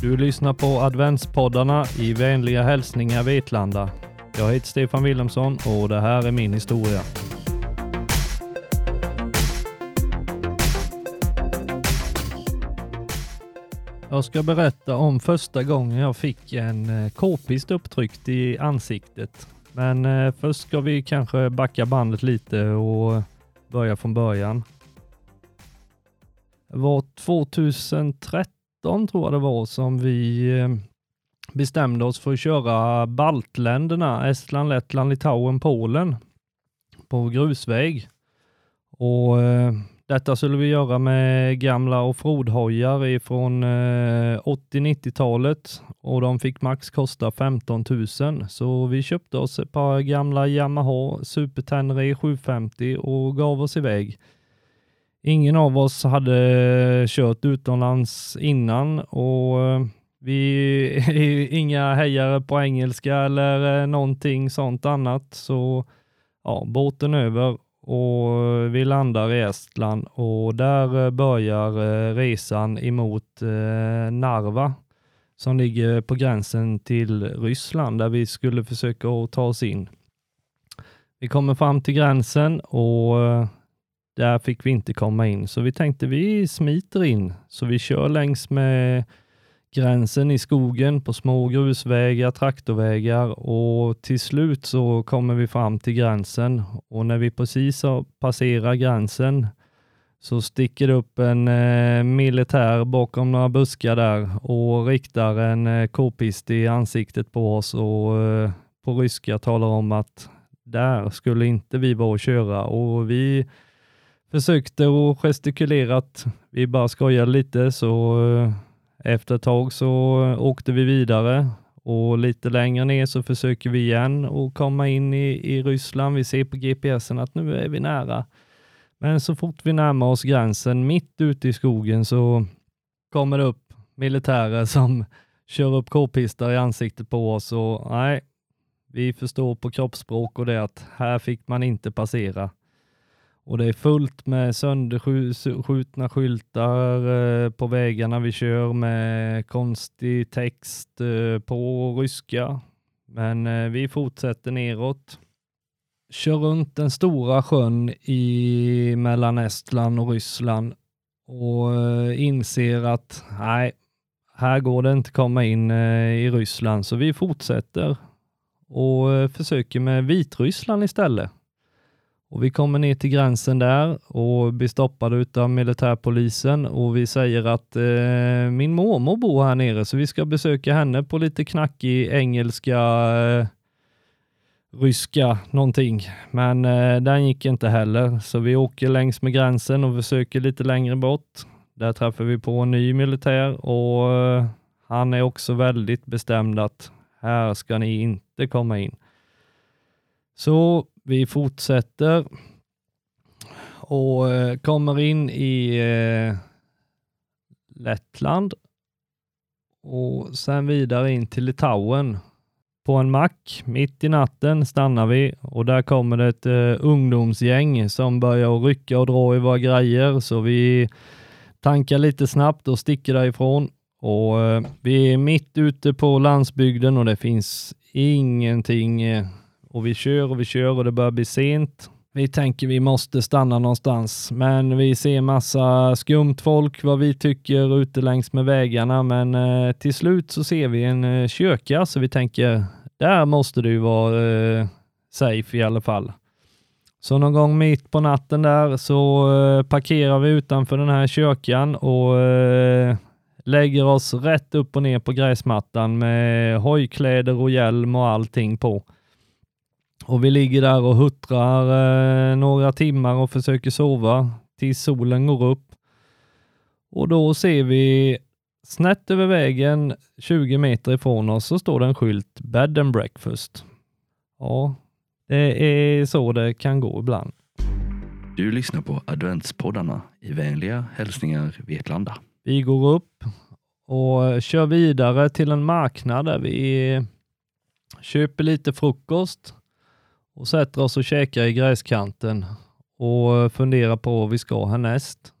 Du lyssnar på adventspoddarna i vänliga hälsningar Vetlanda. Jag heter Stefan Wilhelmsson och det här är min historia. Jag ska berätta om första gången jag fick en eh, k-pist upptryckt i ansiktet. Men eh, först ska vi kanske backa bandet lite och börja från början. Det var 2013 tror jag det var som vi eh, bestämde oss för att köra baltländerna Estland, Lettland, Litauen, Polen på grusväg. Och eh, detta skulle vi göra med gamla offroadhojar ifrån eh, 80-90-talet och de fick max kosta 15 000. Så vi köpte oss ett par gamla Yamaha Super Tenere 750 och gav oss iväg. Ingen av oss hade kört utomlands innan och eh, vi är inga hejare på engelska eller eh, någonting sånt annat. Så ja, båten över och vi landar i Estland och där eh, börjar resan emot Narva som ligger på gränsen till Ryssland där vi skulle försöka ta oss in. Vi kommer fram till gränsen och där fick vi inte komma in, så vi tänkte vi smiter in. Så vi kör längs med gränsen i skogen på små grusvägar, traktorvägar. Och till slut så kommer vi fram till gränsen. Och när vi precis har passerat gränsen så sticker det upp en eh, militär bakom några buskar där och riktar en eh, k-pist i ansiktet på oss. Och eh, på ryska talar om att där skulle inte vi vara och köra. Och vi försökte och gestikulerat. Vi bara skojade lite så eh, efter ett tag så eh, åkte vi vidare och lite längre ner så försöker vi igen och komma in i, i Ryssland. Vi ser på GPSen att nu är vi nära. Men så fort vi närmar oss gränsen mitt ute i skogen så kommer det upp militärer som kör upp k-pistar i ansiktet på oss och nej, vi förstår på kroppsspråk och det att här fick man inte passera. Och det är fullt med sönderskjutna skyltar eh, på vägarna vi kör med konstig text eh, på ryska. Men eh, vi fortsätter neråt. Kör runt den stora sjön i mellan Estland och Ryssland och inser att nej, här går det inte att komma in i Ryssland, så vi fortsätter och försöker med Vitryssland istället. Och vi kommer ner till gränsen där och blir stoppade av militärpolisen och vi säger att eh, min mormor bor här nere så vi ska besöka henne på lite knackig engelska, eh, ryska någonting. Men eh, den gick inte heller så vi åker längs med gränsen och försöker lite längre bort. Där träffar vi på en ny militär och eh, han är också väldigt bestämd att här ska ni inte komma in. Så vi fortsätter och eh, kommer in i eh, Lettland och sen vidare in till Litauen. På en mack mitt i natten stannar vi och där kommer det ett eh, ungdomsgäng som börjar rycka och dra i våra grejer så vi tankar lite snabbt och sticker därifrån. Och vi är mitt ute på landsbygden och det finns ingenting och vi kör och vi kör och det börjar bli sent. Vi tänker vi måste stanna någonstans, men vi ser massa skumt folk vad vi tycker ute längs med vägarna. Men eh, till slut så ser vi en eh, kyrka så vi tänker där måste det ju vara eh, safe i alla fall. Så någon gång mitt på natten där så eh, parkerar vi utanför den här kyrkan och eh, lägger oss rätt upp och ner på gräsmattan med hojkläder och hjälm och allting på. Och vi ligger där och huttrar eh, några timmar och försöker sova tills solen går upp. Och då ser vi snett över vägen 20 meter ifrån oss så står det en skylt Bed and Breakfast. Ja, det är så det kan gå ibland. Du lyssnar på adventspoddarna i vänliga hälsningar Vetlanda. Vi går upp och kör vidare till en marknad där vi köper lite frukost och sätter oss och käkar i gräskanten och eh, funderar på vad vi ska härnäst.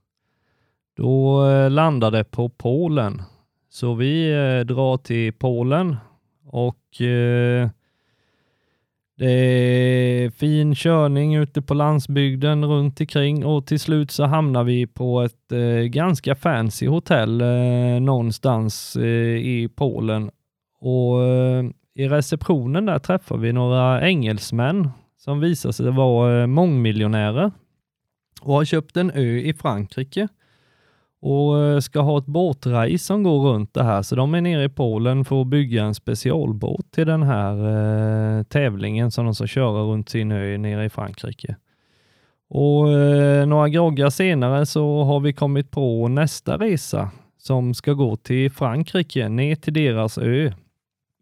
Då eh, landar det på Polen. Så vi eh, drar till Polen och det är fin körning ute på landsbygden runt omkring och till slut så hamnar vi på ett eh, ganska fancy hotell eh, någonstans eh, i Polen. Och i receptionen där träffar vi några engelsmän som visar sig vara eh, mångmiljonärer och har köpt en ö i Frankrike och eh, ska ha ett båtrace som går runt det här. Så de är nere i Polen för att bygga en specialbåt till den här eh, tävlingen som de ska köra runt sin ö nere i Frankrike. Och eh, några groggar senare så har vi kommit på nästa resa som ska gå till Frankrike, ner till deras ö.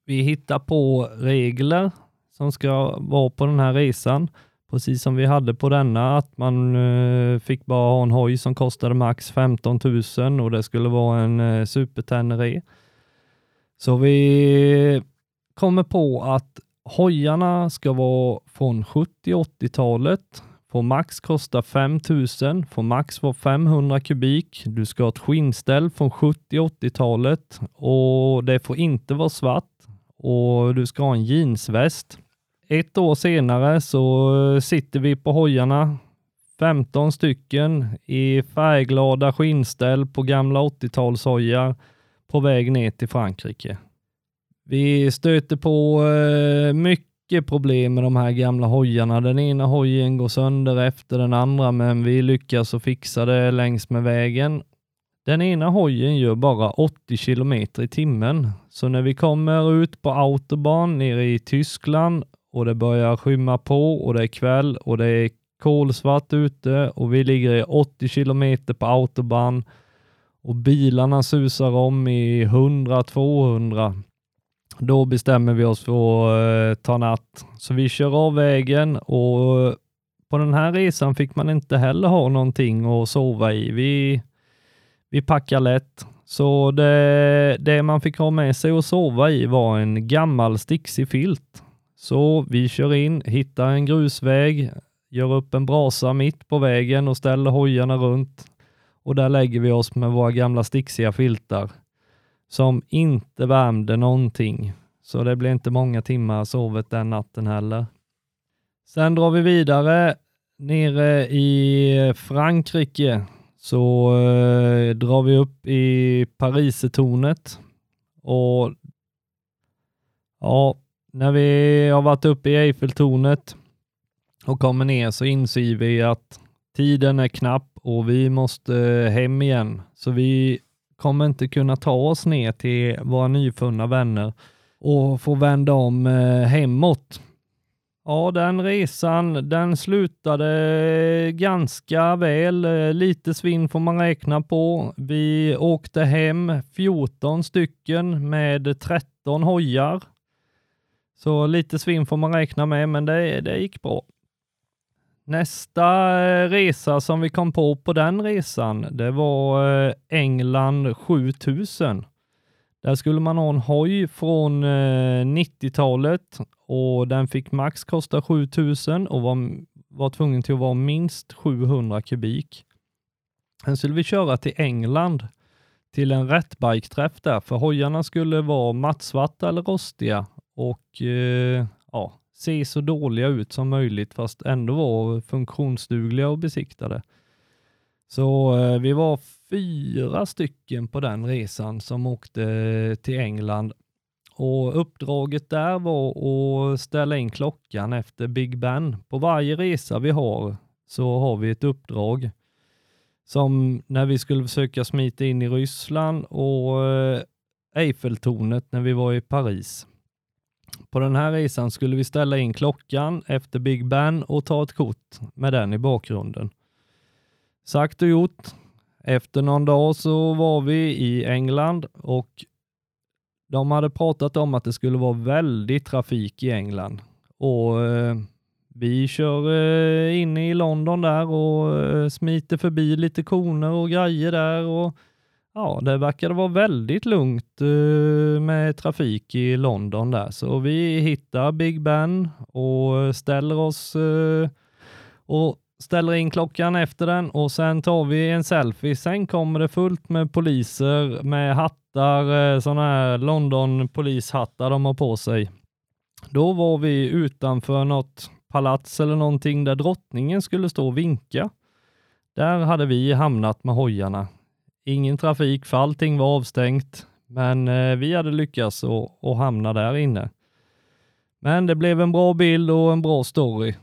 Vi hittar på regler som ska vara på den här resan precis som vi hade på denna, att man eh, fick bara ha en hoj som kostade max 15 000 och det skulle vara en eh, uh, supertenere. Så vi kommer på att hojarna ska vara från 70-80-talet, får max kosta 5 000, får max vara 500 kubik. Du ska ha ett skinnställ från 70-80-talet och det får inte vara svart och du ska ha en jeansväst. Ett år senare så eh, sitter vi på hojarna, 15 stycken i färgglada skinnställ på gamla 80-talshojar på väg ner till Frankrike. Vi stöter på eh, mycket problem med de här gamla hojarna. Den ena hojen går sönder efter den andra, men vi lyckas att fixa det längs med vägen. Den ena hojen gör bara 80 kilometer i timmen, så när vi kommer ut på autobahn nere i Tyskland och det börjar skymma på och det är kväll och det är kolsvart ute och vi ligger i 80 kilometer på autobahn och bilarna susar om i 100-200. Då bestämmer vi oss för att eh, ta natt. Så vi kör av vägen och eh, på den här resan fick man inte heller ha någonting att sova i. Vi, vi packar lätt. Så det, det man fick ha med sig och sova i var en gammal sticksig filt så vi kör in, hittar en grusväg, gör upp en brasa mitt på vägen och ställer hojarna runt. Och där lägger vi oss med våra gamla sticksiga filtar som inte värmde någonting. Så det blir inte många timmar sovet den natten heller. Sen drar vi vidare nere i Frankrike så eh, drar vi upp i parisetornet och ja, när vi har varit uppe i Eiffeltornet och kommer ner så inser vi att tiden är knapp och vi måste hem igen. Så vi kommer inte kunna ta oss ner till våra nyfunna vänner och få vända om eh, hemåt. Ja, den resan den slutade ganska väl. Lite svinn får man räkna på. Vi åkte hem 14 stycken med 13 hojar så lite svinn får man räkna med, men det, det gick bra. Nästa eh, resa som vi kom på på den resan, det var eh, England 7000. Där skulle man ha en hoj från eh, 90-talet och den fick max kosta 7000 och var, var tvungen till att vara minst 700 kubik. Sen skulle vi köra till England till en rättbike-träff där, för hojarna skulle vara mattsvarta eller rostiga och eh, ja, se så dåliga ut som möjligt fast ändå vara funktionsdugliga och besiktade. Så eh, vi var fyra stycken på den resan som åkte till England och uppdraget där var att ställa in klockan efter Big Ben. På varje resa vi har så har vi ett uppdrag som när vi skulle försöka smita in i Ryssland och eh, Eiffeltornet när vi var i Paris. På den här resan skulle vi ställa in klockan efter Big Ben och ta ett kort med den i bakgrunden. Sagt och gjort. Efter någon dag så var vi i England och de hade pratat om att det skulle vara väldigt trafik i England. Och eh, vi kör eh, in i London där och eh, smiter förbi lite koner och grejer där och Ja, det verkade vara väldigt lugnt eh, med trafik i London där, så vi hittar Big Ben och ställer oss eh, och ställer in klockan efter den och sen tar vi en selfie. Sen kommer det fullt med poliser med hattar, eh, sådana här London polishattar de har på sig. Då var vi utanför något palats eller någonting där drottningen skulle stå och vinka. Där hade vi hamnat med hojarna. Ingen trafik för allting var avstängt, men eh, vi hade lyckats att hamna där inne. Men det blev en bra bild och en bra story.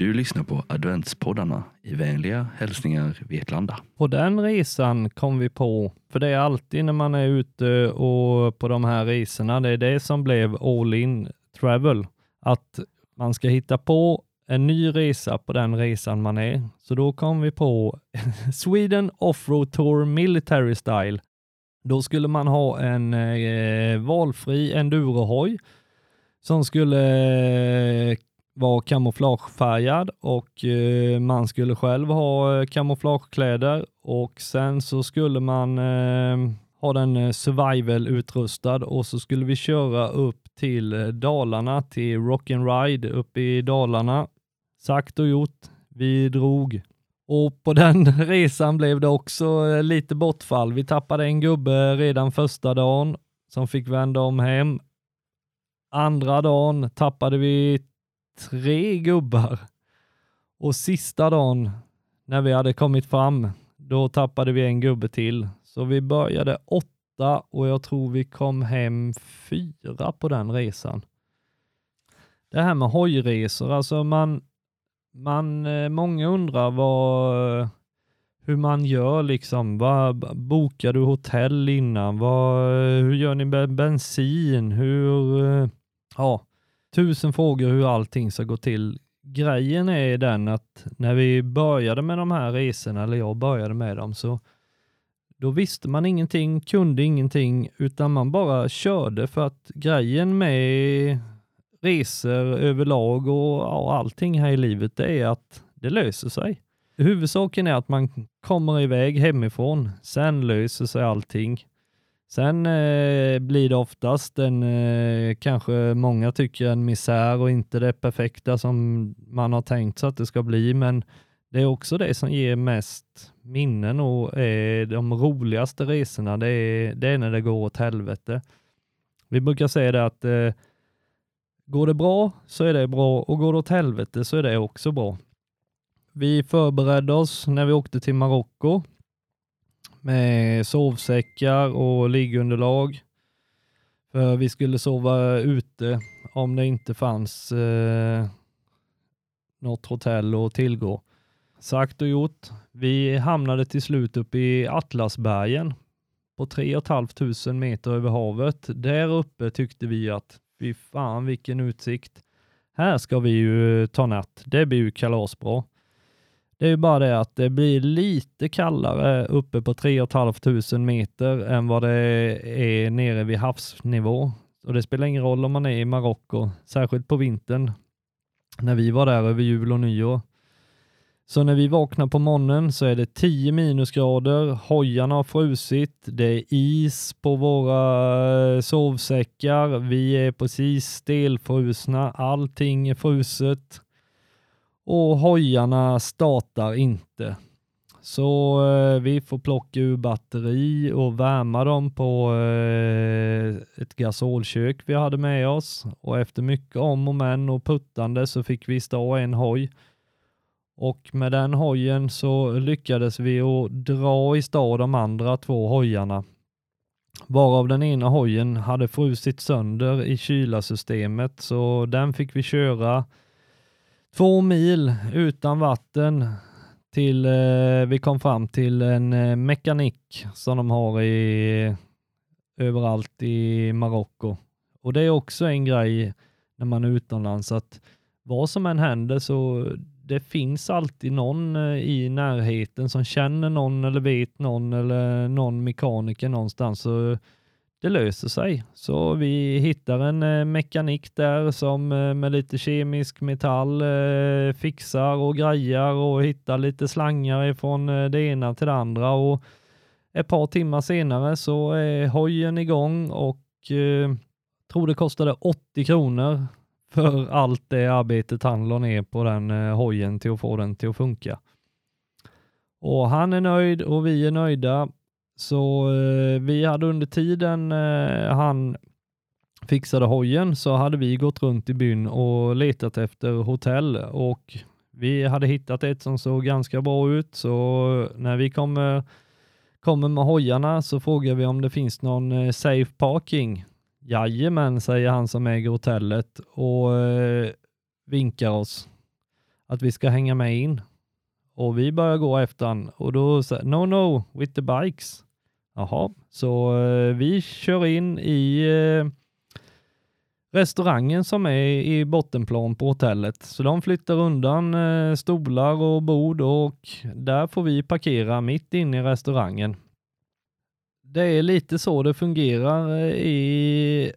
Du lyssnar på adventspoddarna i vänliga hälsningar Vetlanda. På den resan kom vi på, för det är alltid när man är ute och på de här resorna, det är det som blev all in travel, att man ska hitta på en ny resa på den resan man är. Så då kom vi på Sweden Offroad Tour Military Style. Då skulle man ha en eh, valfri endurohoj som skulle eh, var kamouflagefärgad och eh, man skulle själv ha eh, kamouflagekläder och sen så skulle man eh, ha den eh, survival-utrustad och så skulle vi köra upp till eh, Dalarna, till Rock'n'Ride uppe i Dalarna. Sagt och gjort, vi drog. Och på den resan blev det också eh, lite bortfall. Vi tappade en gubbe redan första dagen som fick vända om hem. Andra dagen tappade vi tre gubbar och sista dagen när vi hade kommit fram, då tappade vi en gubbe till. Så vi började åtta och jag tror vi kom hem fyra på den resan. Det här med hojresor, alltså man, man, eh, många undrar vad, hur man gör liksom. Vad, bokar du hotell innan? Vad, hur gör ni med bensin? Hur, eh, ja, tusen frågor hur allting ska gå till. Grejen är den att när vi började med de här resorna, eller jag började med dem, så då visste man ingenting, kunde ingenting, utan man bara körde för att grejen med resor överlag och ja, allting här i livet, det är att det löser sig. Huvudsaken är att man kommer iväg hemifrån, sen löser sig allting. Sen eh, blir det oftast en, eh, kanske många tycker en misär och inte det perfekta som man har tänkt sig att det ska bli, men det är också det som ger mest minnen och är de roligaste resorna. Det är, det är när det går åt helvete. Vi brukar säga det att eh, går det bra så är det bra och går det åt helvete så är det också bra. Vi förberedde oss när vi åkte till Marocko med sovsäckar och liggunderlag. För vi skulle sova ute om det inte fanns eh, något hotell att tillgå. Sagt och gjort. Vi hamnade till slut uppe i Atlasbergen på 3 500 meter över havet. Där uppe tyckte vi att fy fan vilken utsikt. Här ska vi ju ta natt. Det blir ju kalasbra. Det är ju bara det att det blir lite kallare uppe på 3 500 meter än vad det är nere vid havsnivå. Och det spelar ingen roll om man är i Marocko, särskilt på vintern när vi var där över jul och nyår. Så när vi vaknar på morgonen så är det 10 minusgrader, hojarna har frusit, det är is på våra eh, sovsäckar, vi är precis stelfrusna, allting är fruset och hojarna startar inte. Så eh, vi får plocka ur batteri och värma dem på eh, ett gasolkök vi hade med oss och efter mycket om och men och puttande så fick vi stå en hoj. Och med den hojen så lyckades vi att dra i stad de andra två hojarna. Varav den ena hojen hade frusit sönder i kylarsystemet så den fick vi köra två mil utan vatten till eh, vi kom fram till en eh, mekanik som de har i överallt i Marocko. Och det är också en grej när man är utomlands att vad som än händer så det finns alltid någon eh, i närheten som känner någon eller vet någon eller någon mekaniker någonstans. Så det löser sig. Så vi hittar en eh, mekanik där som eh, med lite kemisk metall eh, fixar och grejar och hittar lite slangar ifrån det ena till det andra och ett par timmar senare så är hojen igång och tror det kostade 80 kronor för allt det arbetet han la ner på den hojen till att få den till att funka. Och han är nöjd och vi är nöjda. Så eh, vi hade under tiden eh, han fixade hojen så hade vi gått runt i byn och letat efter hotell och vi hade hittat ett som såg ganska bra ut så när vi kommer, kommer med hojarna så frågar vi om det finns någon eh, safe parking. Jajamän, säger han som äger hotellet och eh, vinkar oss att vi ska hänga med in. Och vi börjar gå efter han och då säger no no with the bikes. Jaha, så eh, vi kör in i eh, restaurangen som är i bottenplan på hotellet. Så de flyttar undan eh, stolar och bord och där får vi parkera mitt inne i restaurangen. Det är lite så det fungerar i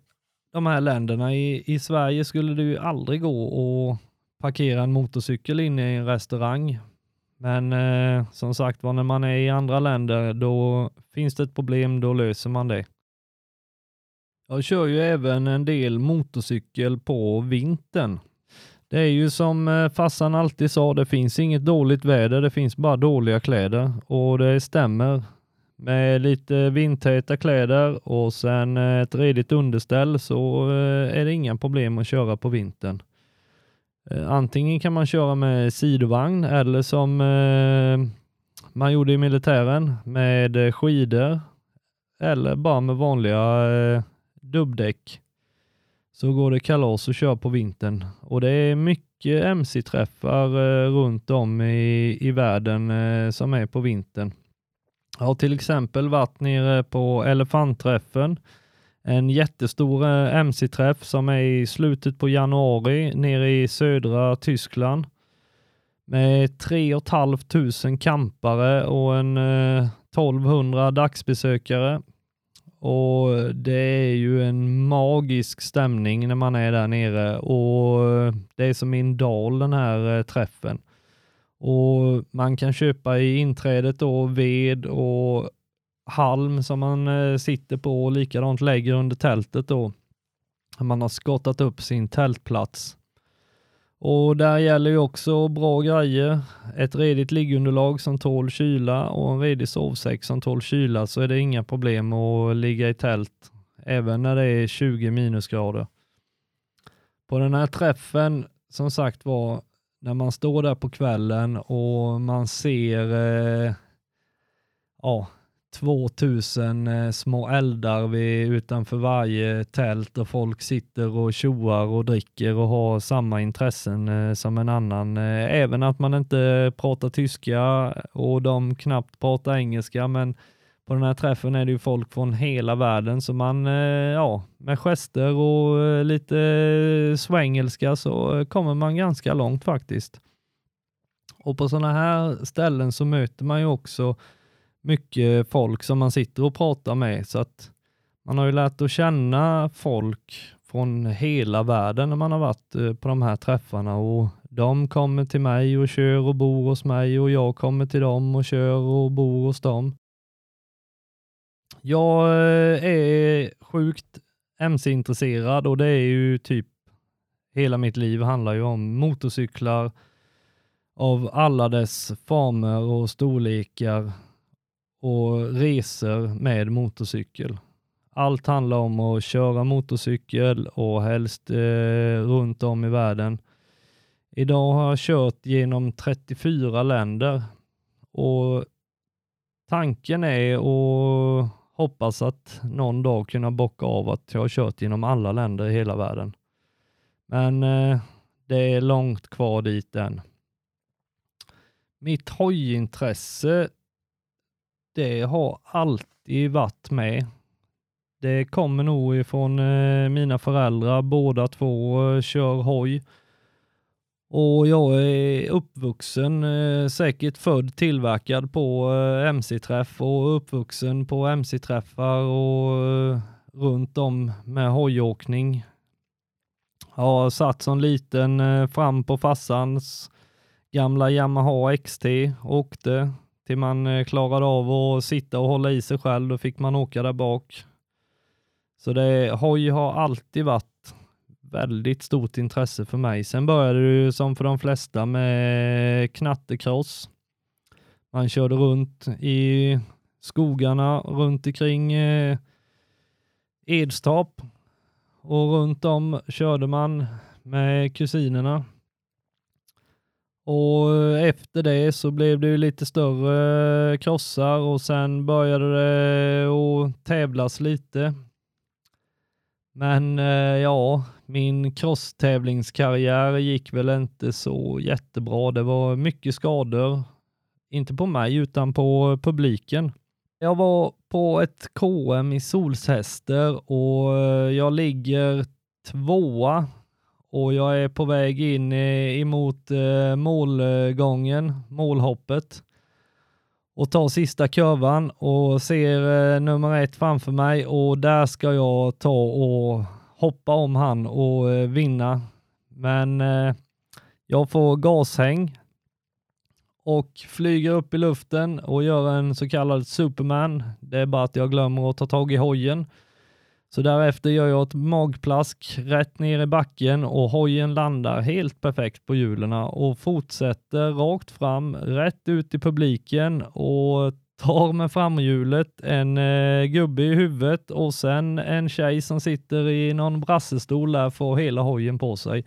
de här länderna. I, I Sverige skulle det ju aldrig gå att parkera en motorcykel inne i en restaurang. Men eh, som sagt var, när man är i andra länder, då finns det ett problem, då löser man det. Jag kör ju även en del motorcykel på vintern. Det är ju som fassan farsan alltid sa, det finns inget dåligt väder, det finns bara dåliga kläder och det stämmer. Med lite vindtäta kläder och sen eh, ett redigt underställ så eh, är det inga problem att köra på vintern. Eh, antingen kan man köra med sidovagn eller som eh, man gjorde i militären med eh, skidor eller bara med vanliga dubbdäck. Så går det kalas och kör på vintern. Och det är mycket mc-träffar runt om i, i världen som är på vintern. Jag har till exempel varit nere på elefantträffen, en jättestor eh, mc-träff som är i slutet på januari nere i södra Tyskland med 3 500 kampare och en eh, 1200 dagsbesökare. Och det är ju en magisk stämning när man är där nere och eh, det är som i en dal den här träffen. Och man kan köpa i inträdet då ved och halm som man eh, sitter på och likadant lägger under tältet då. Man har skottat upp sin tältplats. Och där gäller ju också bra grejer. Ett redigt liggunderlag som tål kyla och en redig sovsäck som tål kyla så är det inga problem att ligga i tält även när det är 20 minusgrader. På den här träffen, som sagt var, när man står där på kvällen och man ser eh, ja, 2000 eh, små eldar vid, utanför varje tält och folk sitter och tjoar och dricker och har samma intressen eh, som en annan. Eh, även att man inte pratar tyska och de knappt pratar engelska, men på den här träffen är det ju folk från hela världen så man, ja, med gester och lite svengelska så kommer man ganska långt faktiskt. Och på sådana här ställen så möter man ju också mycket folk som man sitter och pratar med så att man har ju lärt att känna folk från hela världen när man har varit eh, på de här träffarna och de kommer till mig och kör och bor hos mig och jag kommer till dem och kör och bor hos dem. Jag eh, är sjukt mc-intresserad och det är ju typ hela mitt liv handlar ju om motorcyklar av alla dess former och storlekar och resor med motorcykel. Allt handlar om att köra motorcykel och helst eh, runt om i världen. Idag har jag kört genom 34 länder och tanken är att hoppas att någon dag kunna bocka av att jag har kört genom alla länder i hela världen. Men eh, det är långt kvar dit än. Mitt hojintresse det har alltid varit med. Det kommer nog ifrån eh, mina föräldrar, båda två eh, kör hoj. Och jag är uppvuxen, eh, säkert född tillverkad på mc-träff och uppvuxen på mc-träffar och runt om med hojåkning. Jag har satt som liten fram på farsans gamla Yamaha XT, åkte, till man eh, klarade av att sitta och hålla i sig själv. Då fick man åka där bak. Så det, hoj har alltid varit väldigt stort intresse för mig. Sen började det ju som för de flesta med knattekross. Man körde runt i skogarna runt omkring eh, Edstorp och runt om körde man med kusinerna. Och eh, efter det så blev det ju lite större eh, krossar och sen började det att tävlas lite. Men eh, ja, min crosstävlingskarriär gick väl inte så jättebra. Det var mycket skador, inte på mig utan på publiken. Jag var på ett KM i Solshäster och jag ligger tvåa och jag är på väg in eh, emot eh, målgången, målhoppet och tar sista kurvan och ser eh, nummer ett framför mig och där ska jag ta och hoppa om han och vinna. Men jag får gashäng och flyger upp i luften och gör en så kallad Superman. Det är bara att jag glömmer att ta tag i hojen. Så därefter gör jag ett magplask rätt ner i backen och hojen landar helt perfekt på hjulen och fortsätter rakt fram, rätt ut i publiken och tar med framhjulet en eh, gubbe i huvudet och sen en tjej som sitter i någon brassestol där får hela hojen på sig.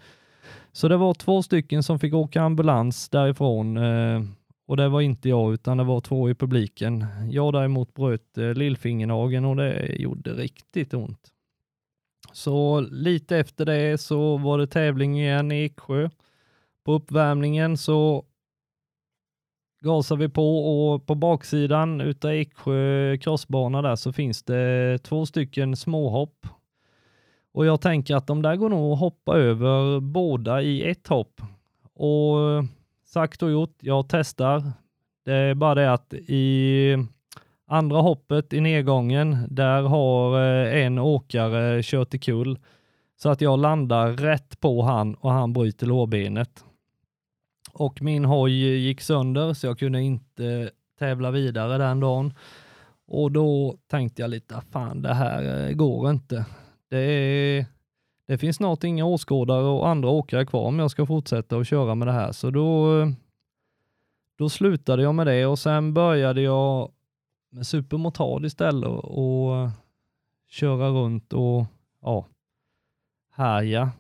Så det var två stycken som fick åka ambulans därifrån eh, och det var inte jag utan det var två i publiken. Jag däremot bröt eh, lillfingernageln och det gjorde riktigt ont. Så lite efter det så var det tävling igen i Eksjö. På uppvärmningen så gasar vi på och på baksidan utav Eksjö crossbana där så finns det två stycken småhopp och jag tänker att de där går nog att hoppa över båda i ett hopp. Och sagt och gjort, jag testar. Det är bara det att i andra hoppet i nedgången, där har eh, en åkare kört i kull så att jag landar rätt på han och han bryter lårbenet. Och min hoj gick sönder så jag kunde inte tävla vidare den dagen. Och då tänkte jag lite, fan det här eh, går inte. Det, är, det finns snart inga åskådare och andra åkare kvar om jag ska fortsätta att köra med det här. Så då, då slutade jag med det och sen började jag med supermotard istället och köra runt och ja, härja.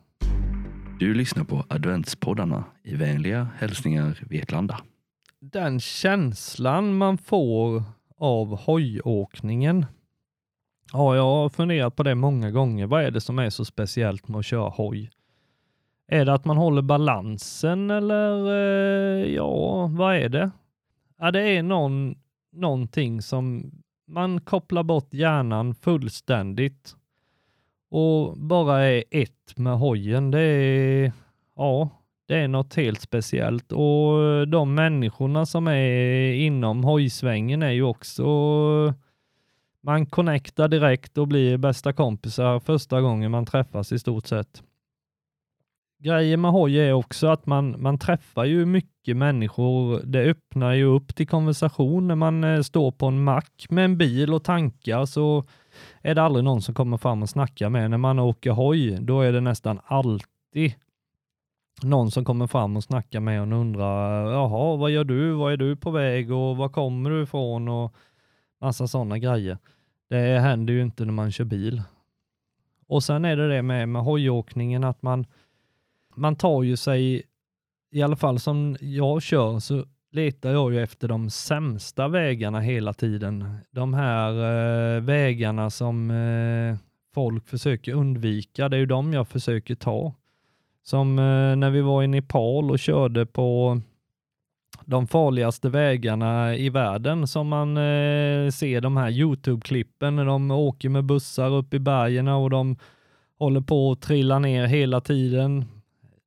Du lyssnar på adventspoddarna i vänliga hälsningar Vetlanda. Den känslan man får av hojåkningen Ja, jag har funderat på det många gånger. Vad är det som är så speciellt med att köra hoj? Är det att man håller balansen eller eh, ja, vad är det? Ja, det är någon, någonting som man kopplar bort hjärnan fullständigt och bara är ett med hojen. Det är, ja, det är något helt speciellt och de människorna som är inom hojsvängen är ju också man connectar direkt och blir bästa kompisar första gången man träffas i stort sett. Grejen med hoj är också att man, man träffar ju mycket människor. Det öppnar ju upp till konversation när man eh, står på en mack med en bil och tankar så är det aldrig någon som kommer fram och snackar med. När man åker hoj, då är det nästan alltid någon som kommer fram och snackar med och undrar, jaha, vad gör du? Vad är du på väg och var kommer du ifrån? Och massa sådana grejer. Det händer ju inte när man kör bil. Och sen är det det med, med hojåkningen att man, man tar ju sig, i alla fall som jag kör, så letar jag ju efter de sämsta vägarna hela tiden. De här eh, vägarna som eh, folk försöker undvika, det är ju de jag försöker ta. Som eh, när vi var i Nepal och körde på de farligaste vägarna i världen som man eh, ser de här Youtube-klippen när de åker med bussar upp i bergen och de håller på att trilla ner hela tiden.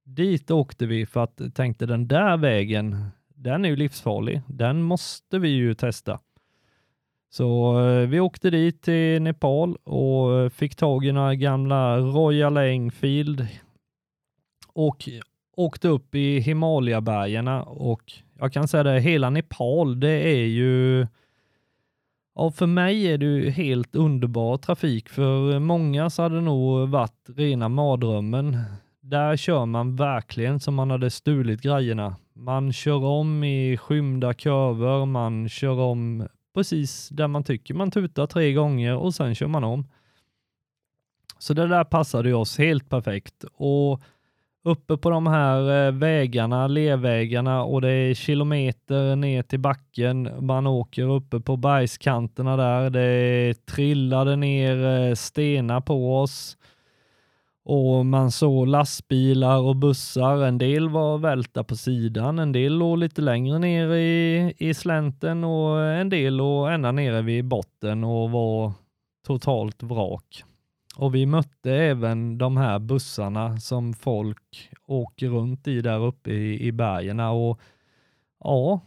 Dit åkte vi för att tänkte den där vägen, den är ju livsfarlig. Den måste vi ju testa. Så eh, vi åkte dit till Nepal och eh, fick tag i några gamla Royal Enfield och åkte upp i Himalayabergen och jag kan säga det, hela Nepal, det är ju Ja, för mig är det ju helt underbar trafik. För många så hade det nog varit rena mardrömmen. Där kör man verkligen som man hade stulit grejerna. Man kör om i skymda kurvor, man kör om precis där man tycker. Man tutar tre gånger och sen kör man om. Så det där passade oss helt perfekt. Och uppe på de här eh, vägarna, lervägarna och det är kilometer ner till backen. Man åker uppe på bergskanterna där. Det trillade ner eh, stenar på oss och man såg lastbilar och bussar. En del var välta på sidan, en del låg lite längre ner i, i slänten och en del låg ända nere vid botten och var totalt vrak. Och vi mötte även de här bussarna som folk åker runt i där uppe i, i bergen. Och ja,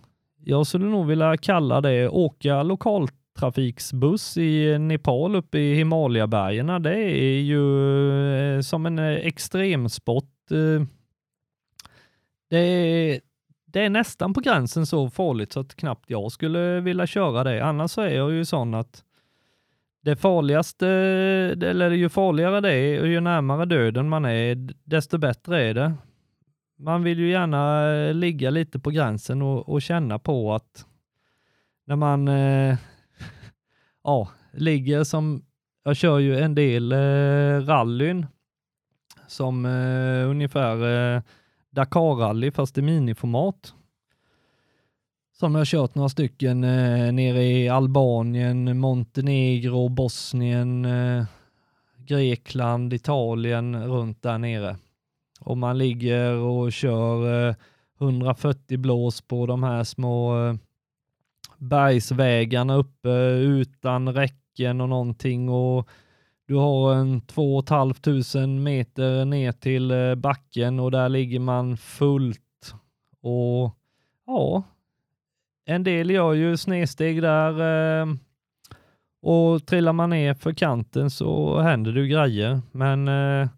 jag skulle nog vilja kalla det åka lokaltrafiksbuss i Nepal uppe i Himalayabergen. Det är ju eh, som en eh, extremsport. Eh. Det är, det är nästan på gränsen så farligt så att knappt jag skulle vilja köra det. Annars så är jag ju sån att det farligaste, eller ju farligare det är och ju närmare döden man är, desto bättre är det. Man vill ju gärna eh, ligga lite på gränsen och, och känna på att när man eh, ja, ligger som, jag kör ju en del eh, rallyn som eh, ungefär eh, Dakar-rally fast i miniformat som jag kört några stycken eh, nere i Albanien, Montenegro, Bosnien, eh, Grekland, Italien, runt där nere. Och man ligger och kör eh, 140 blås på de här små eh, bergsvägarna uppe utan räcken och någonting och du har en 2 500 meter ner till eh, backen och där ligger man fullt och ja, en del gör ju snedsteg där eh, och trillar man ner för kanten så händer det ju grejer. Men eh,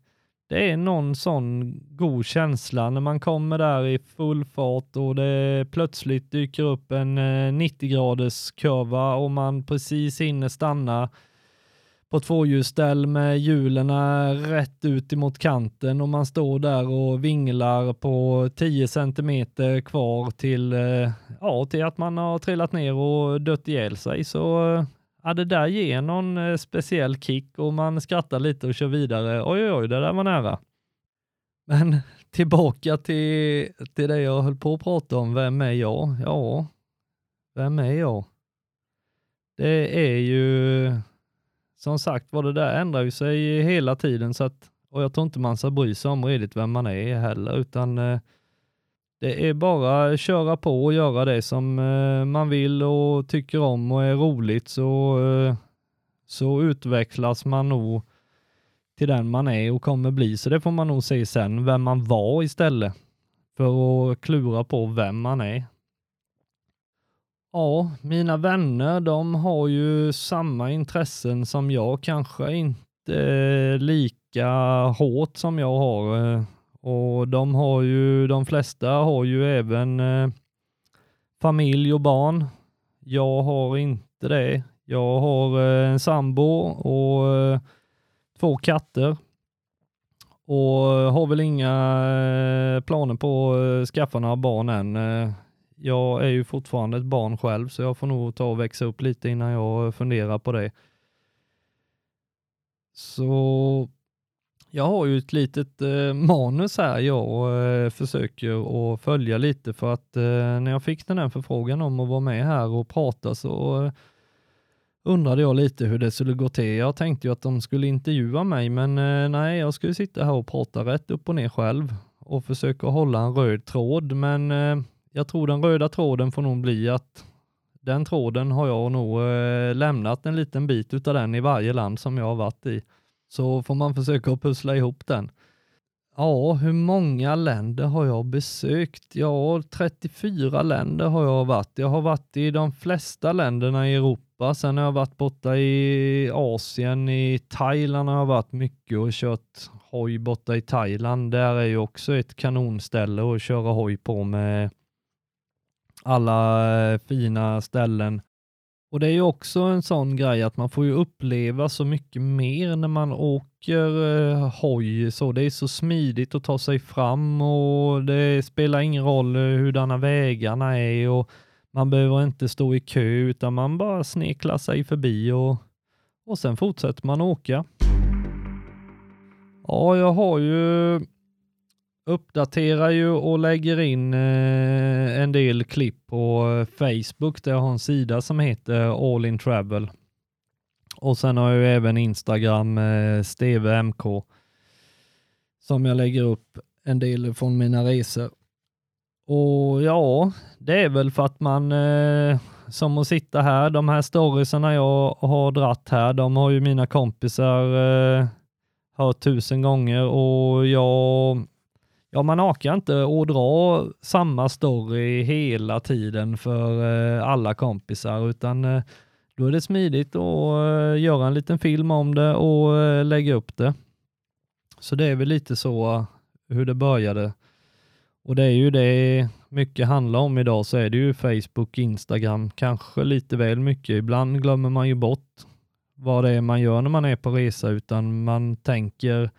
det är någon sån god känsla när man kommer där i full fart och det plötsligt dyker upp en eh, 90 graders kurva och man precis hinner stanna på tvåhjulsställ med hjulen rätt ut emot kanten och man står där och vinglar på 10 centimeter kvar till, eh, ja, till att man har trillat ner och dött ihjäl sig. Så eh, ja, det där ger någon eh, speciell kick och man skrattar lite och kör vidare. Oj, oj, oj, det där var nära. Men tillbaka till, till det jag höll på att prata om. Vem är jag? Ja, vem är jag? Det är ju som sagt var det där ändrar ju sig hela tiden så att, och jag tror inte man ska bry sig om redigt vem man är heller, utan eh, det är bara köra på och göra det som eh, man vill och tycker om och är roligt så, eh, så utvecklas man nog till den man är och kommer bli. Så det får man nog se sen, vem man var istället för att klura på vem man är. Ja, mina vänner, de har ju samma intressen som jag, kanske inte eh, lika hårt som jag har. Eh, och de har ju, de flesta har ju även eh, familj och barn. Jag har inte det. Jag har eh, en sambo och eh, två katter och har väl inga planer på att skaffa några barn än jag är ju fortfarande ett barn själv, så jag får nog ta och växa upp lite innan jag funderar på det. Så jag har ju ett litet eh, manus här jag eh, försöker att följa lite för att eh, när jag fick den här förfrågan om att vara med här och prata så eh, undrade jag lite hur det skulle gå till. Jag tänkte ju att de skulle intervjua mig, men eh, nej, jag skulle sitta här och prata rätt upp och ner själv och försöka hålla en röd tråd, men eh, jag tror den röda tråden får nog bli att den tråden har jag nog eh, lämnat en liten bit utav den i varje land som jag har varit i. Så får man försöka pussla ihop den. Ja, hur många länder har jag besökt? Ja, 34 länder har jag varit. Jag har varit i de flesta länderna i Europa. Sen har jag varit borta i Asien, i Thailand har jag varit mycket och kört hoj borta i Thailand. Där är ju också ett kanonställe att köra hoj på med alla eh, fina ställen. Och det är ju också en sån grej att man får ju uppleva så mycket mer när man åker eh, hoj. Så det är så smidigt att ta sig fram och det spelar ingen roll eh, hurdana vägarna är och man behöver inte stå i kö utan man bara sneklar sig förbi och, och sen fortsätter man åka. Ja, jag har ju uppdaterar ju och lägger in eh, en del klipp på eh, Facebook där jag har en sida som heter All In Travel. Och sen har jag ju även Instagram, eh, Steve MK, som jag lägger upp en del från mina resor. Och ja, det är väl för att man, eh, som att sitta här, de här storiesarna jag har dratt här, de har ju mina kompisar eh, hört tusen gånger och jag Ja, man orkar inte att dra samma story hela tiden för eh, alla kompisar, utan eh, då är det smidigt att eh, göra en liten film om det och lägga upp det. Så det är väl lite så hur det började. Och det är ju det mycket handlar om idag, så är det ju Facebook, Instagram, kanske lite väl mycket. Ibland glömmer man ju bort vad det är man gör när man är på resa, utan man tänker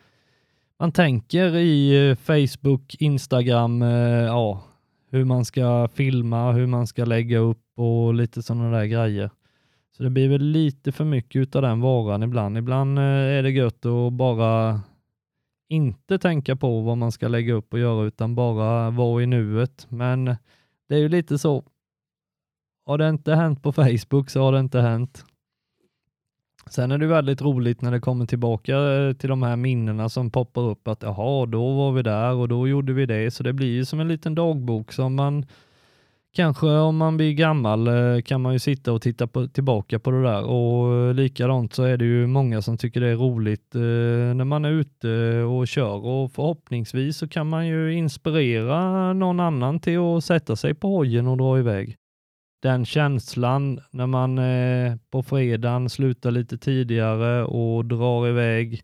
man tänker i eh, Facebook, Instagram, eh, ja, hur man ska filma, hur man ska lägga upp och lite sådana där grejer. Så det blir väl lite för mycket av den varan ibland. Ibland eh, är det gött att bara inte tänka på vad man ska lägga upp och göra utan bara vara i nuet. Men det är ju lite så. Har det inte hänt på Facebook så har det inte hänt. Sen är det väldigt roligt när det kommer tillbaka eh, till de här minnena som poppar upp att jaha, då var vi där och då gjorde vi det. Så det blir ju som en liten dagbok som man kanske om man blir gammal eh, kan man ju sitta och titta på, tillbaka på det där. Och eh, likadant så är det ju många som tycker det är roligt eh, när man är ute och kör. Och förhoppningsvis så kan man ju inspirera någon annan till att sätta sig på hojen och dra iväg den känslan när man eh, på fredagen slutar lite tidigare och drar iväg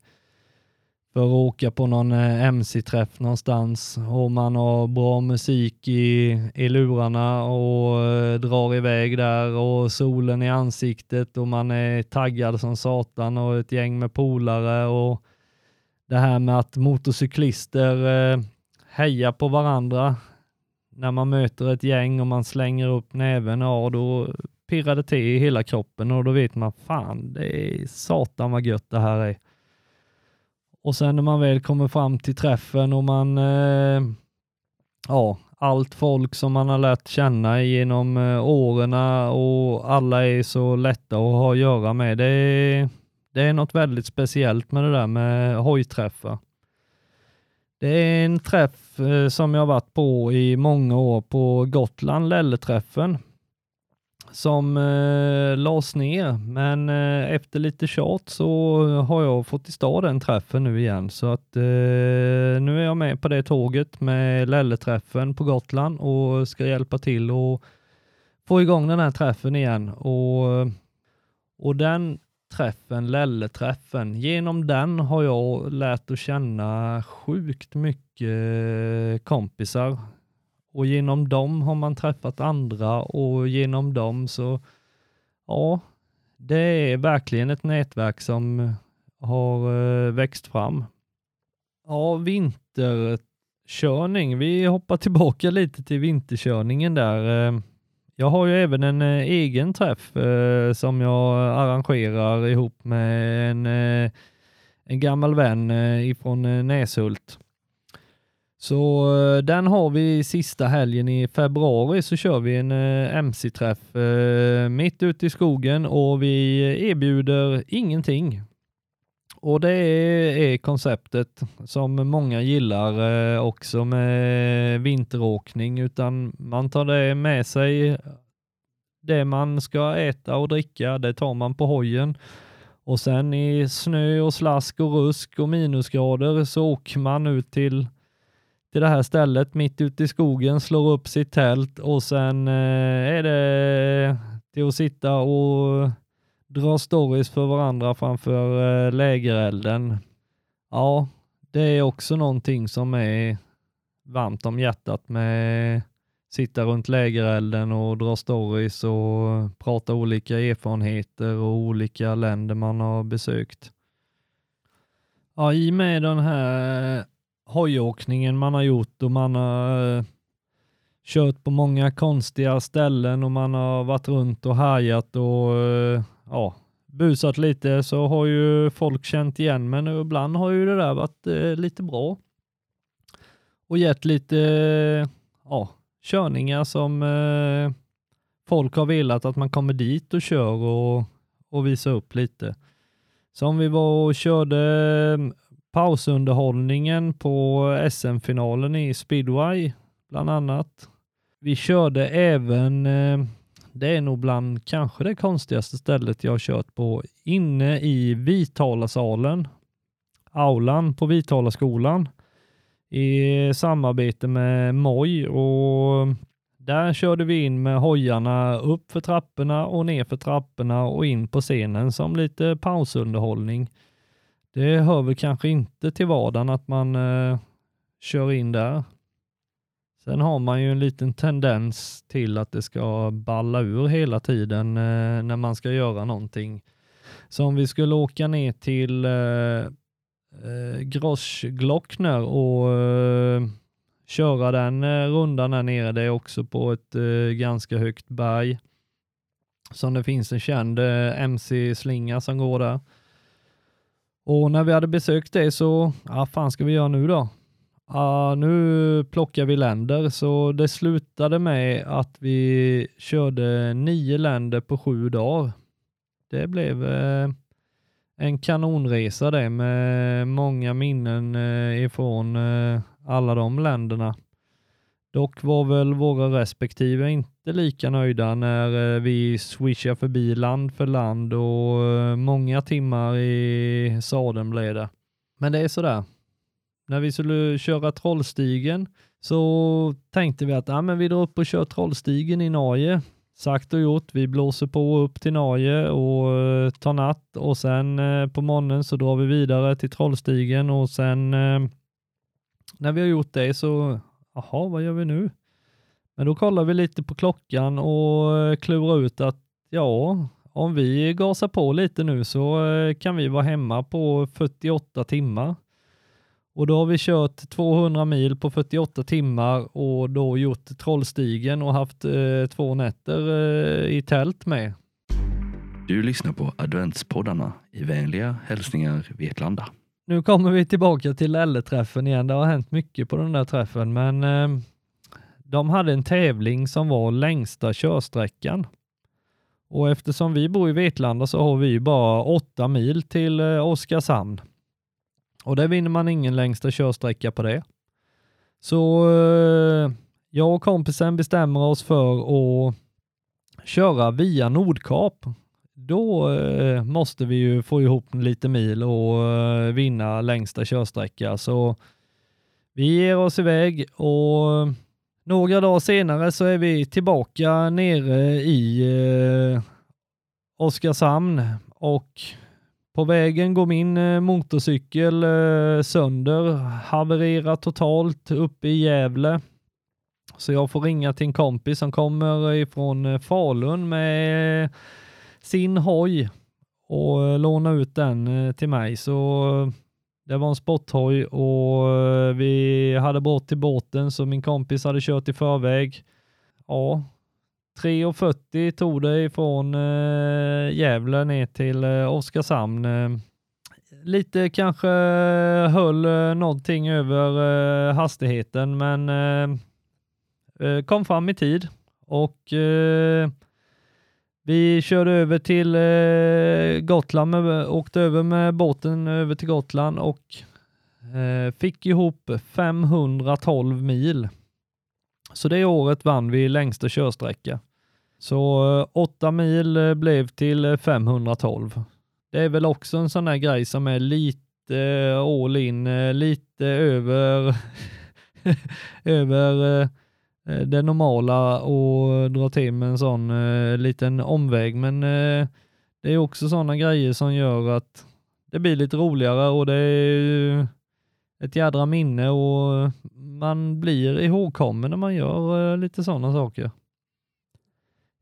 för att åka på någon eh, MC-träff någonstans. Och man har bra musik i, i lurarna och eh, drar iväg där och solen i ansiktet och man är taggad som satan och ett gäng med polare och det här med att motorcyklister eh, hejar på varandra när man möter ett gäng och man slänger upp näven, ja då pirrar det till i hela kroppen och då vet man fan, det är satan vad gött det här är. Och sen när man väl kommer fram till träffen och man, eh, ja, allt folk som man har lärt känna genom eh, åren och alla är så lätta att ha att göra med. Det är, det är något väldigt speciellt med det där med hojträffar. Det är en träff eh, som jag varit på i många år på Gotland, Lelleträffen. som eh, lades ner. Men eh, efter lite tjat så har jag fått i stad den träffen nu igen. Så att eh, nu är jag med på det tåget med Lelleträffen på Gotland och ska hjälpa till och få igång den här träffen igen. Och, och den träffen, Lelle-träffen. Genom den har jag lärt att känna sjukt mycket kompisar och genom dem har man träffat andra och genom dem så, ja, det är verkligen ett nätverk som har eh, växt fram. Ja, vinterkörning. Vi hoppar tillbaka lite till vinterkörningen där. Eh. Jag har ju även en eh, egen träff eh, som jag arrangerar ihop med en, eh, en gammal vän eh, ifrån eh, Näshult. Så eh, den har vi sista helgen i februari så kör vi en eh, MC-träff eh, mitt ute i skogen och vi eh, erbjuder ingenting. Och det är, konceptet som många gillar eh, också med vinteråkning, utan man tar det med sig. Det man ska äta och dricka, det tar man på hojen. Och sen i snö och slask och rusk och minusgrader så åker man ut till, till det här stället mitt ute i skogen, slår upp sitt tält och sen eh, är det till att sitta och dra stories för varandra framför eh, lägerelden. Ja, det är också någonting som är varmt om hjärtat med sitta runt lägerelden och dra stories och prata olika erfarenheter och olika länder man har besökt. Ja, i och med den här eh, hojåkningen man har gjort och man har eh, kört på många konstiga ställen och man har varit runt och härjat och ja, busat lite så har ju folk känt igen men ibland har ju det där varit eh, lite bra och gett lite ja, körningar som eh, folk har velat att man kommer dit och kör och, och visar upp lite. Som vi var och körde mm, pausunderhållningen på SM-finalen i speedway bland annat. Vi körde även, eh, det är nog bland kanske det konstigaste stället jag har kört på, inne i Vitalasalen, aulan på Vitalaskolan i samarbete med Moj och där körde vi in med hojarna upp för trapporna och ner för trapporna och in på scenen som lite pausunderhållning. Det hör väl kanske inte till vardagen att man eh, kör in där. Sen har man ju en liten tendens till att det ska balla ur hela tiden eh, när man ska göra någonting. Så om vi skulle åka ner till eh, eh, Grossglockner och eh, köra den eh, rundan där nere. Det är också på ett eh, ganska högt berg som det finns en känd eh, MC-slinga som går där. Och när vi hade besökt det så, ja fan ska vi göra nu då? Uh, nu plockar vi länder, så det slutade med att vi körde nio länder på sju dagar. Det blev eh, en kanonresa det med många minnen eh, ifrån eh, alla de länderna. Dock var väl våra respektive inte lika nöjda när vi swishade förbi land för land och många timmar i sadeln blev det. Men det är sådär. När vi skulle köra Trollstigen så tänkte vi att ja, men vi drar upp och kör Trollstigen i Norge. Sagt och gjort, vi blåser på upp till Norge och eh, tar natt och sen eh, på morgonen så drar vi vidare till Trollstigen och sen eh, när vi har gjort det så, jaha, vad gör vi nu? Men då kollar vi lite på klockan och eh, klurar ut att ja, om vi gasar på lite nu så eh, kan vi vara hemma på 48 timmar. Och då har vi kört 200 mil på 48 timmar och då gjort Trollstigen och haft eh, två nätter eh, i tält med. Du lyssnar på adventspoddarna i vänliga hälsningar Vetlanda. Nu kommer vi tillbaka till Elle-träffen igen. Det har hänt mycket på den där träffen, men eh, de hade en tävling som var längsta körsträckan. Och eftersom vi bor i Vetlanda så har vi bara åtta mil till eh, Oskarshamn. Och där vinner man ingen längsta körsträcka på det. Så eh, jag och kompisen bestämmer oss för att köra via Nordkap. Då eh, måste vi ju få ihop lite mil och eh, vinna längsta körsträcka. Så vi ger oss iväg och några dagar senare så är vi tillbaka nere i eh, Oskarshamn och på vägen går min eh, motorcykel eh, sönder, havererar totalt uppe i Gävle. Så jag får ringa till en kompis som kommer ifrån eh, Falun med sin hoj och låna ut den till mig. Så det var en sporthoj och vi hade bort till båten så min kompis hade kört i förväg. Ja, 3.40 tog det ifrån eh, Gävle ner till eh, Oskarshamn. Eh, lite kanske höll eh, någonting över eh, hastigheten men eh, eh kom fram i tid och eh, vi körde över till eh, Gotland, med, åkte över med båten över till Gotland och eh, fick ihop 512 mil. Så det året vann vi längsta körsträcka. Så eh, 8 mil eh, blev till eh, 512. Det är väl också en sån där grej som är lite all in, lite över, över det normala och dra till med en sån liten omväg. Men det är också sådana grejer som gör att det blir lite roligare och det är ett jädra minne och man blir ihågkommen när man gör lite sådana saker.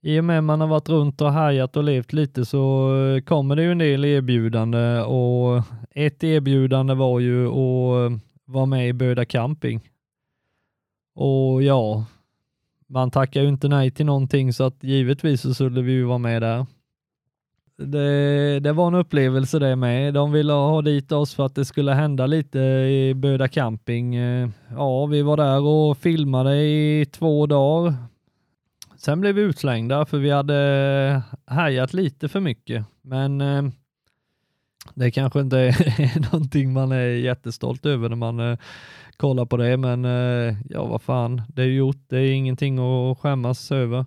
I och med man har varit runt och härjat och levt lite så eh, kommer det ju en del erbjudande och ett erbjudande var ju att eh, vara med i Böda camping. Och ja, man tackar ju inte nej till någonting så att givetvis så skulle vi ju vara med där. Det, det var en upplevelse det med. De ville ha dit oss för att det skulle hända lite i Böda camping. Eh, ja, vi var där och filmade i två dagar. Sen blev vi utslängda för vi hade eh, härjat lite för mycket. Men eh, det kanske inte är någonting man är jättestolt över när man eh, kollar på det, men eh, ja, vad fan, det är gjort. Det är ingenting att skämmas över.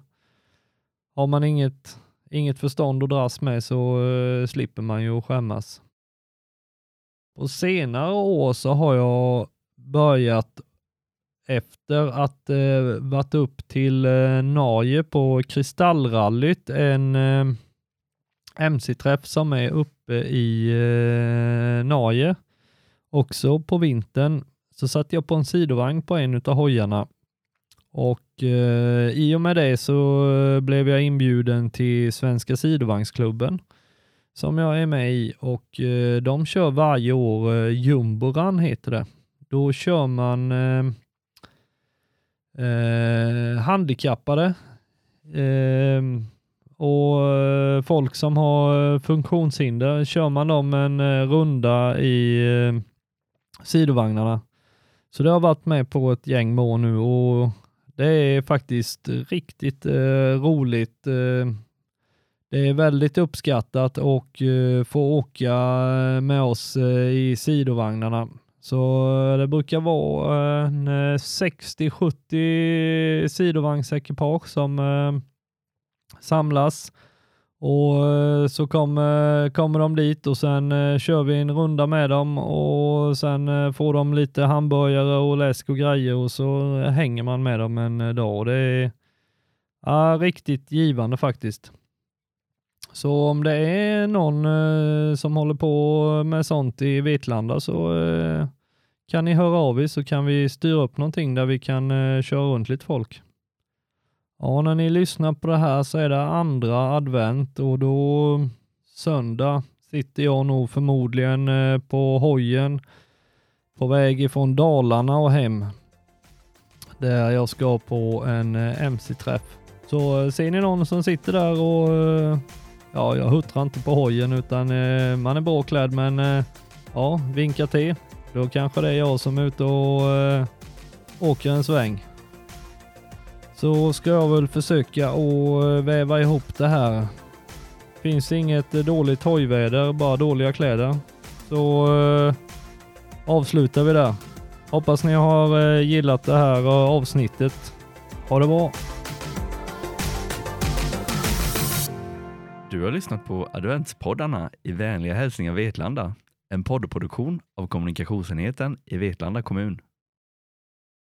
Har man inget, inget förstånd att dras med så eh, slipper man ju skämmas. På senare år så har jag börjat efter att eh, varit upp till eh, Norge på Kristallrallyt, en eh, MC-träff som är uppe i eh, Norge, också på vintern så satt jag på en sidovagn på en av hojarna. Och eh, i och med det så eh, blev jag inbjuden till Svenska sidovagnsklubben som jag är med i. Och eh, de kör varje år eh, Jumboran heter det. Då kör man eh, eh, handikappade ehm, eh, och folk som har eh, funktionshinder kör man dem en eh, runda i eh, sidovagnarna. Så det har varit med på ett gäng mål nu och det är faktiskt riktigt eh, roligt. Eh, det är väldigt uppskattat och få åka med oss i sidovagnarna. Så eh, det brukar vara en eh, 60-70 sidovagnsekipage som eh, samlas och så kommer, kommer de dit och sen kör vi en runda med dem och sen får de lite hamburgare och läsk och grejer och så hänger man med dem en dag. Det är ja, riktigt givande faktiskt. Så om det är någon eh, som håller på med sånt i Vetlanda så eh, kan ni höra av er så kan vi styra upp någonting där vi kan eh, köra runt lite folk. Ja, när ni lyssnar på det här så är det andra advent och då söndag sitter jag nog förmodligen eh, på hojen på väg ifrån Dalarna och hem. Där jag ska på en eh, MC-träff. Så eh, ser ni någon som sitter där och eh, ja, jag huttrar inte på hojen utan eh, man är bra klädd men eh, ja, vinka till. Då kanske det är jag som är ute och eh, åker en sväng så ska jag väl försöka att väva ihop det här. Finns inget dåligt hojväder, bara dåliga kläder. Så eh, avslutar vi där. Hoppas ni har gillat det här avsnittet. Ha det bra! Du har lyssnat på adventspoddarna i vänliga hälsningar Vetlanda. En poddproduktion av kommunikationsenheten i Vetlanda kommun.